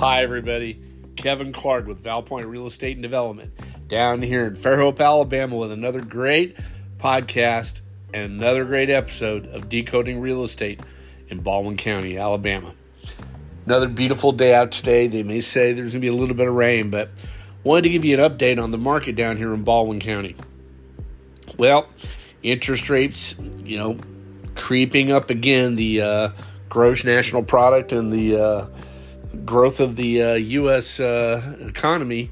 Hi, everybody. Kevin Clark with Valpoint Real Estate and Development down here in Fairhope, Alabama, with another great podcast and another great episode of Decoding Real Estate in Baldwin County, Alabama. Another beautiful day out today. They may say there's going to be a little bit of rain, but wanted to give you an update on the market down here in Baldwin County. Well, interest rates, you know, creeping up again. The uh, gross national product and the uh, growth of the uh, U.S. Uh, economy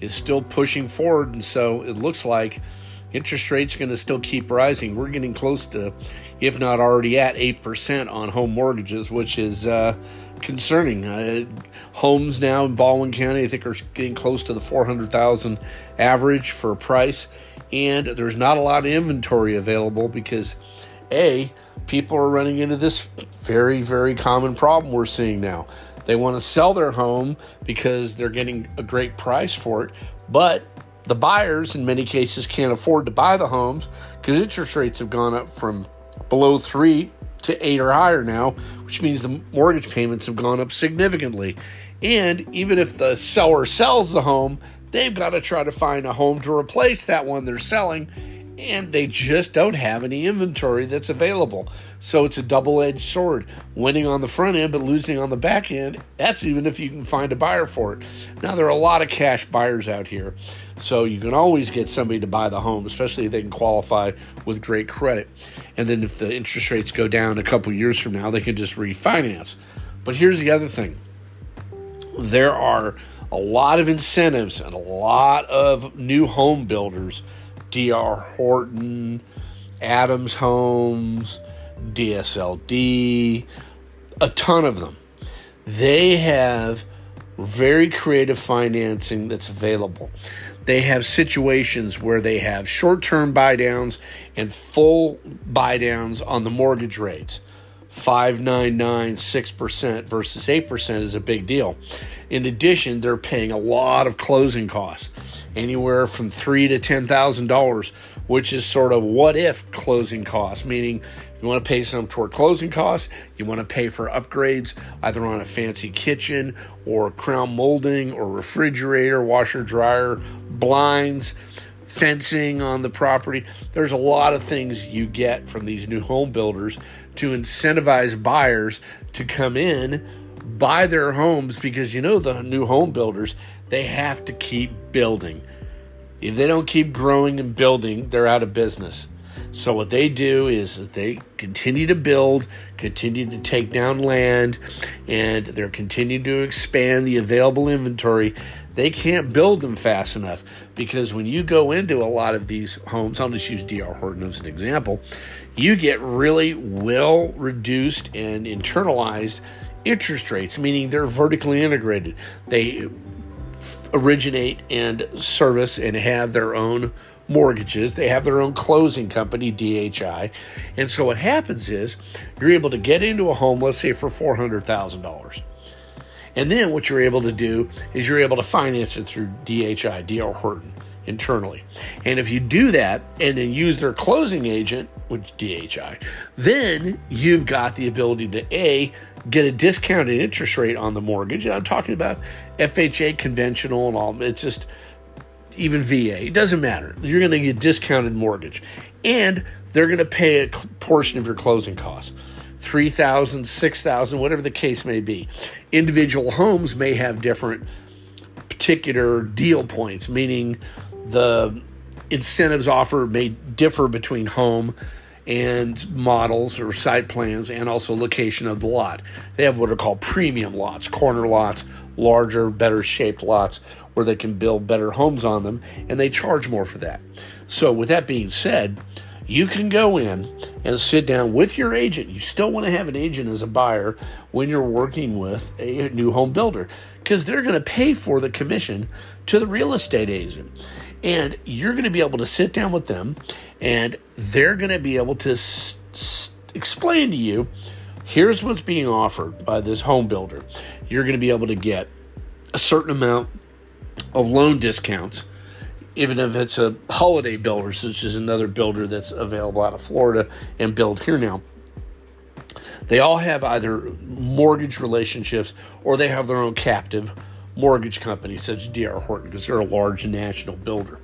is still pushing forward, and so it looks like interest rates are going to still keep rising. We're getting close to, if not already at, 8% on home mortgages, which is uh, concerning. Uh, homes now in Baldwin County, I think, are getting close to the 400,000 average for price, and there's not a lot of inventory available because, A, people are running into this very, very common problem we're seeing now. They want to sell their home because they're getting a great price for it, but the buyers in many cases can't afford to buy the homes because interest rates have gone up from below three to eight or higher now, which means the mortgage payments have gone up significantly. And even if the seller sells the home, they've got to try to find a home to replace that one they're selling and they just don't have any inventory that's available. So it's a double edged sword winning on the front end, but losing on the back end. That's even if you can find a buyer for it. Now, there are a lot of cash buyers out here, so you can always get somebody to buy the home, especially if they can qualify with great credit. And then if the interest rates go down a couple years from now, they can just refinance. But here's the other thing there are a lot of incentives and a lot of new home builders DR Horton, Adams Homes, DSLD, a ton of them. They have very creative financing that's available. They have situations where they have short term buy downs and full buy downs on the mortgage rates. 599 6% versus 8% is a big deal. In addition, they're paying a lot of closing costs, anywhere from three to ten thousand dollars, which is sort of what if closing costs, meaning you want to pay some toward closing costs, you want to pay for upgrades either on a fancy kitchen or crown molding or refrigerator, washer, dryer, blinds fencing on the property. There's a lot of things you get from these new home builders to incentivize buyers to come in, buy their homes because you know the new home builders, they have to keep building. If they don't keep growing and building, they're out of business. So what they do is that they continue to build, continue to take down land, and they're continuing to expand the available inventory they can't build them fast enough because when you go into a lot of these homes, I'll just use DR Horton as an example, you get really well reduced and internalized interest rates, meaning they're vertically integrated. They originate and service and have their own mortgages. They have their own closing company, DHI. And so what happens is you're able to get into a home, let's say for $400,000. And then what you're able to do is you're able to finance it through DHI, DR Horton internally. And if you do that and then use their closing agent, which DHI, then you've got the ability to A, get a discounted interest rate on the mortgage. And I'm talking about FHA conventional and all. It's just even VA. It doesn't matter. You're going to get discounted mortgage. And they're going to pay a portion of your closing costs. 3,000, 6,000, whatever the case may be. Individual homes may have different particular deal points, meaning the incentives offered may differ between home and models or site plans and also location of the lot. They have what are called premium lots, corner lots, larger, better shaped lots where they can build better homes on them and they charge more for that. So, with that being said, you can go in and sit down with your agent. You still want to have an agent as a buyer when you're working with a new home builder because they're going to pay for the commission to the real estate agent. And you're going to be able to sit down with them and they're going to be able to s- s- explain to you here's what's being offered by this home builder. You're going to be able to get a certain amount of loan discounts even if it's a holiday builders, which is another builder that's available out of Florida and build here now. They all have either mortgage relationships or they have their own captive mortgage company, such as D.R. Horton, because they're a large national builder.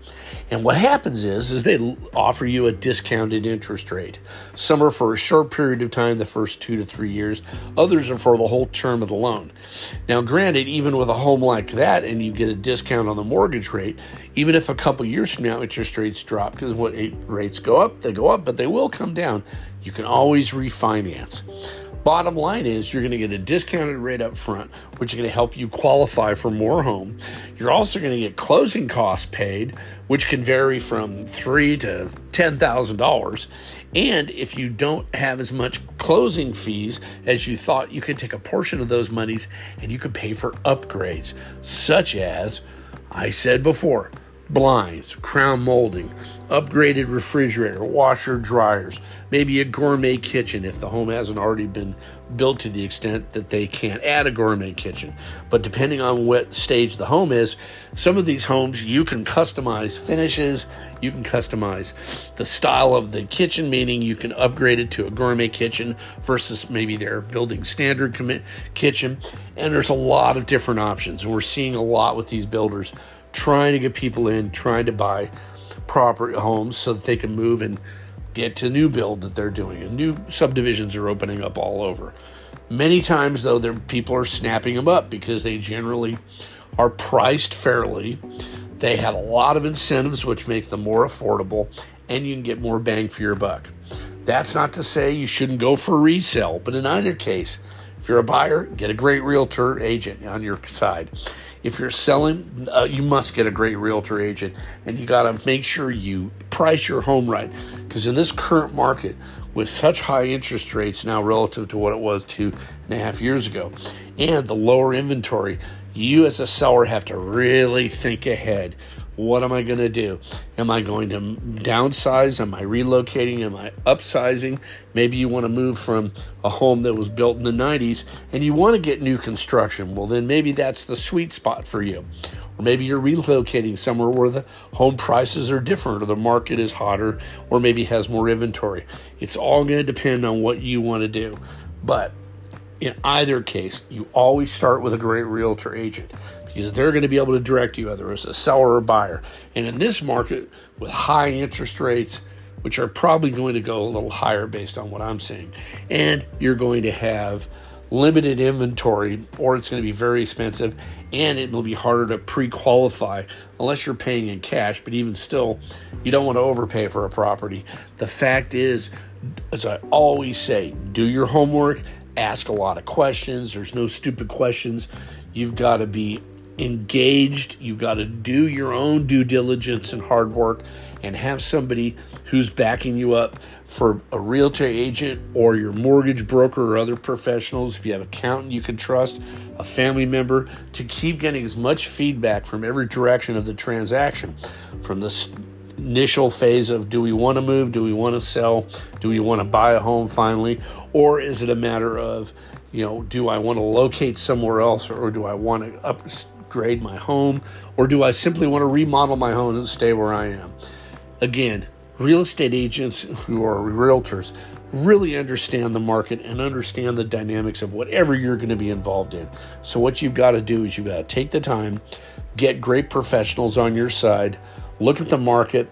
And what happens is, is they offer you a discounted interest rate. Some are for a short period of time, the first two to three years. Others are for the whole term of the loan. Now, granted, even with a home like that, and you get a discount on the mortgage rate, even if a couple years from now interest rates drop, because what rates go up, they go up, but they will come down. You can always refinance. Bottom line is you're going to get a discounted rate up front, which is going to help you qualify for more home. You're also going to get closing costs paid, which can vary from three to ten thousand dollars. And if you don't have as much closing fees as you thought, you could take a portion of those monies and you could pay for upgrades, such as I said before, blinds, crown molding, upgraded refrigerator, washer, dryers, maybe a gourmet kitchen if the home hasn't already been built to the extent that they can't add a gourmet kitchen. But depending on what stage the home is, some of these homes you can customize finishes, you can customize the style of the kitchen, meaning you can upgrade it to a gourmet kitchen versus maybe their building standard kitchen. And there's a lot of different options. And we're seeing a lot with these builders trying to get people in, trying to buy proper homes so that they can move and get to new build that they're doing. And new subdivisions are opening up all over. Many times, though, there people are snapping them up because they generally are priced fairly. They have a lot of incentives, which makes them more affordable, and you can get more bang for your buck. That's not to say you shouldn't go for resale, but in either case, if you're a buyer, get a great realtor agent on your side. If you're selling, uh, you must get a great realtor agent, and you got to make sure you price your home right. Because in this current market, with such high interest rates now relative to what it was two and a half years ago, and the lower inventory, you as a seller have to really think ahead what am I going to do? Am I going to downsize? Am I relocating? Am I upsizing? Maybe you want to move from a home that was built in the 90s and you want to get new construction. Well, then maybe that's the sweet spot for you. Or maybe you're relocating somewhere where the home prices are different or the market is hotter or maybe has more inventory. It's all going to depend on what you want to do. But in either case, you always start with a great realtor agent because they're going to be able to direct you whether it's a seller or buyer. And in this market with high interest rates, which are probably going to go a little higher based on what I'm seeing, and you're going to have limited inventory or it's going to be very expensive and it will be harder to pre-qualify unless you're paying in cash but even still you don't want to overpay for a property. The fact is as i always say do your homework ask a lot of questions. There's no stupid questions. You've got to be engaged. You got to do your own due diligence and hard work and have somebody who's backing you up for a realtor agent or your mortgage broker or other professionals. If you have an accountant you can trust, a family member, to keep getting as much feedback from every direction of the transaction. From the initial phase of do we want to move? Do we want to sell? Do we want to buy a home finally? Or is it a matter of, you know, do I want to locate somewhere else or do I want to up, upgrade my home, or do I simply want to remodel my home and stay where I am? Again, real estate agents who are realtors really understand the market and understand the dynamics of whatever you're going to be involved in. So, what you've got to do is you've got to take the time, get great professionals on your side, look at the market,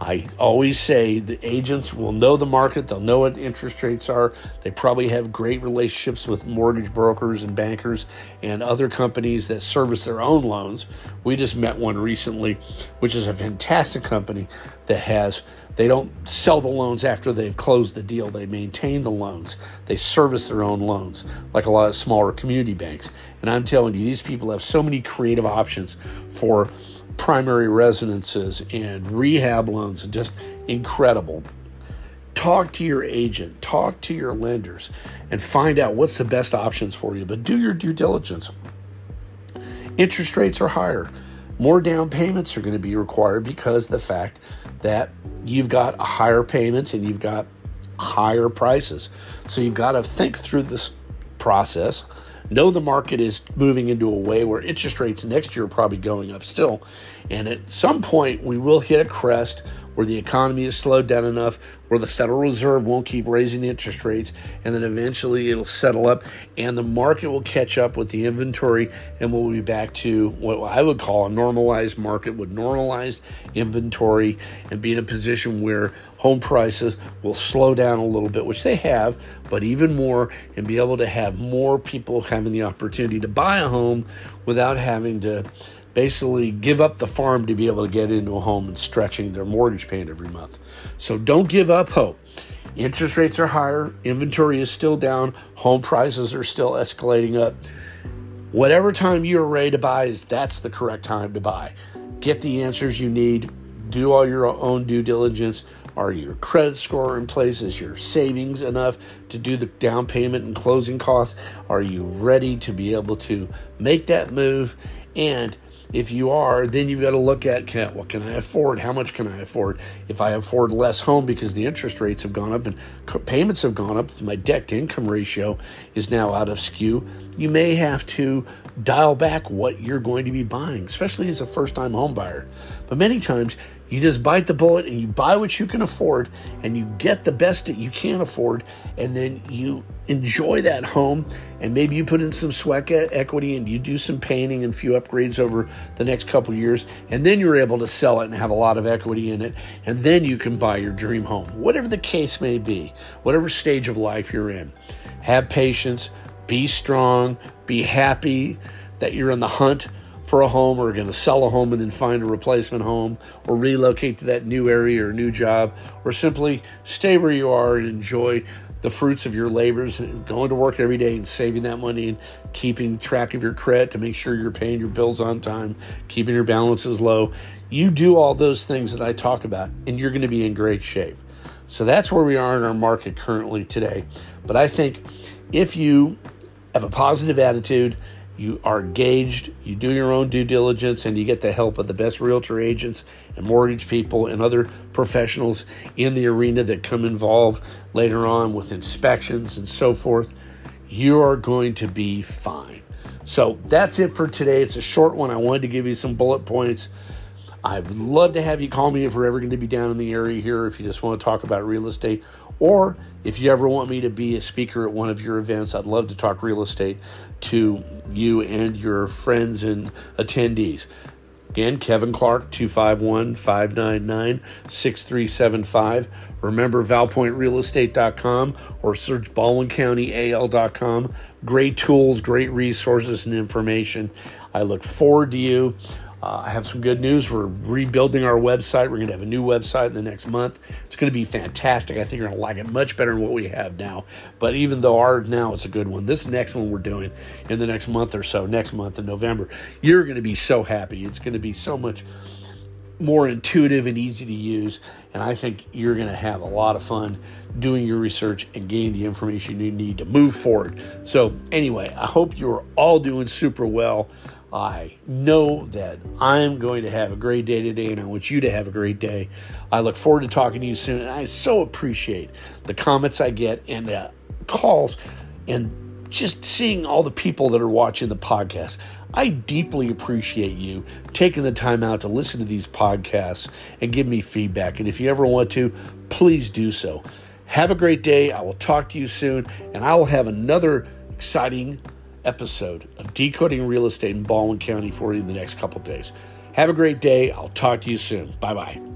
I always say the agents will know the market, they'll know what the interest rates are. They probably have great relationships with mortgage brokers and bankers and other companies that service their own loans. We just met one recently, which is a fantastic company that has they don't sell the loans after they've closed the deal. They maintain the loans. They service their own loans, like a lot of smaller community banks. And I'm telling you, these people have so many creative options for primary residences and rehab loans and just incredible. Talk to your agent, talk to your lenders, and find out what's the best options for you. But do your due diligence. Interest rates are higher. More down payments are going to be required because the fact that you've got higher payments and you've got higher prices. So you've got to think through this process know the market is moving into a way where interest rates next year are probably going up still. And at some point, we will hit a crest where the economy is slowed down enough where the Federal Reserve won't keep raising interest rates, and then eventually it'll settle up, and the market will catch up with the inventory, and we'll be back to what I would call a normalized market with normalized inventory, and be in a position where home prices will slow down a little bit, which they have, but even more, and be able to have more people having the opportunity to buy a home without having to basically give up the farm to be able to get into a home and stretching their mortgage payment every month. So don't give up hope. Interest rates are higher, inventory is still down, home prices are still escalating up. Whatever time you're ready to buy is that's the correct time to buy. Get the answers you need, do all your own due diligence. Are your credit score in place? Is your savings enough to do the down payment and closing costs? Are you ready to be able to make that move? And if you are, then you've got to look at can, what can I afford? How much can I afford? If I afford less home because the interest rates have gone up and payments have gone up, my debt to income ratio is now out of skew. You may have to dial back what you're going to be buying, especially as a first time home buyer. But many times you just bite the bullet and you buy what you can afford and you get the best that you can afford and then you enjoy that home. And maybe you put in some sweat equity and you do some painting and a few upgrades over the next couple years and then you're able to sell it and have a lot of equity in it and then you can buy your dream home. Whatever the case may be whatever stage of life you're in have patience be strong be happy that you're in the hunt for a home or going to sell a home and then find a replacement home or relocate to that new area or new job or simply stay where you are and enjoy the fruits of your labors going to work every day and saving that money and keeping track of your credit to make sure you're paying your bills on time keeping your balances low. You do all those things that i talk about and you're going to be in great shape. So that's where we are in our market currently today. But i think if you have a positive attitude you are gauged, you do your own due diligence, and you get the help of the best realtor agents and mortgage people and other professionals in the arena that come involved later on with inspections and so forth. You are going to be fine. So that's it for today. It's a short one. I wanted to give you some bullet points. I'd love to have you call me if we're ever going to be down in the area here, if you just want to talk about real estate, or if you ever want me to be a speaker at one of your events, I'd love to talk real estate to you and your friends and attendees. Again, Kevin Clark, 251 599 6375. Remember valpointrealestate.com or search baldwincountyal.com. Great tools, great resources, and information. I look forward to you. Uh, I have some good news. We're rebuilding our website. We're going to have a new website in the next month. It's going to be fantastic. I think you're going to like it much better than what we have now. But even though our now it's a good one, this next one we're doing in the next month or so, next month in November, you're going to be so happy. It's going to be so much more intuitive and easy to use. And I think you're going to have a lot of fun doing your research and getting the information you need to move forward. So, anyway, I hope you're all doing super well. I know that I'm going to have a great day today, and I want you to have a great day. I look forward to talking to you soon, and I so appreciate the comments I get and the calls and just seeing all the people that are watching the podcast. I deeply appreciate you taking the time out to listen to these podcasts and give me feedback. And if you ever want to, please do so. Have a great day. I will talk to you soon, and I will have another exciting episode of Decoding Real Estate in Baldwin County for you in the next couple days. Have a great day. I'll talk to you soon. Bye bye.